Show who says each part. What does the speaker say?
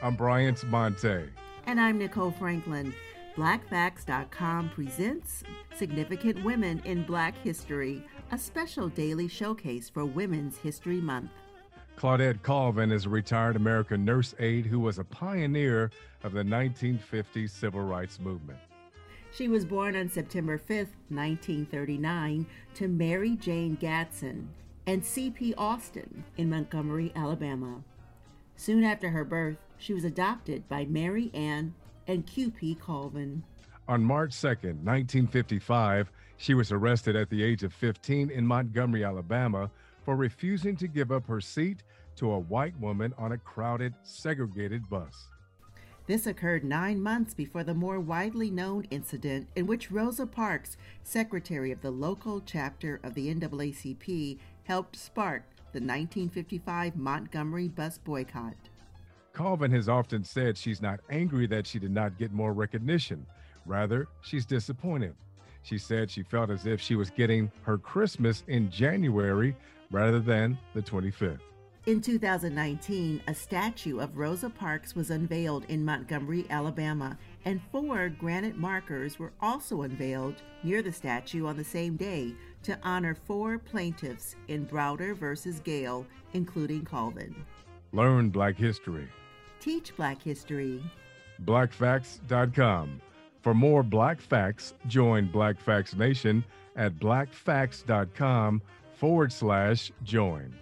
Speaker 1: I'm Bryant Monte.
Speaker 2: And I'm Nicole Franklin. BlackFacts.com presents Significant Women in Black History, a special daily showcase for Women's History Month.
Speaker 1: Claudette Colvin is a retired American nurse aide who was a pioneer of the 1950s civil rights movement.
Speaker 2: She was born on September 5, 1939, to Mary Jane Gadsden and C.P. Austin in Montgomery, Alabama. Soon after her birth, she was adopted by Mary Ann and Q.P. Colvin.
Speaker 1: On March 2, 1955, she was arrested at the age of 15 in Montgomery, Alabama, for refusing to give up her seat to a white woman on a crowded, segregated bus.
Speaker 2: This occurred nine months before the more widely known incident in which Rosa Parks, secretary of the local chapter of the NAACP, helped spark the 1955 Montgomery bus boycott.
Speaker 1: Colvin has often said she's not angry that she did not get more recognition. Rather, she's disappointed. She said she felt as if she was getting her Christmas in January rather than the 25th.
Speaker 2: In 2019, a statue of Rosa Parks was unveiled in Montgomery, Alabama, and four granite markers were also unveiled near the statue on the same day to honor four plaintiffs in Browder versus Gayle, including Colvin.
Speaker 1: Learn Black History.
Speaker 2: Teach Black History.
Speaker 1: BlackFacts.com. For more Black Facts, join Black Facts Nation at blackfacts.com forward slash join.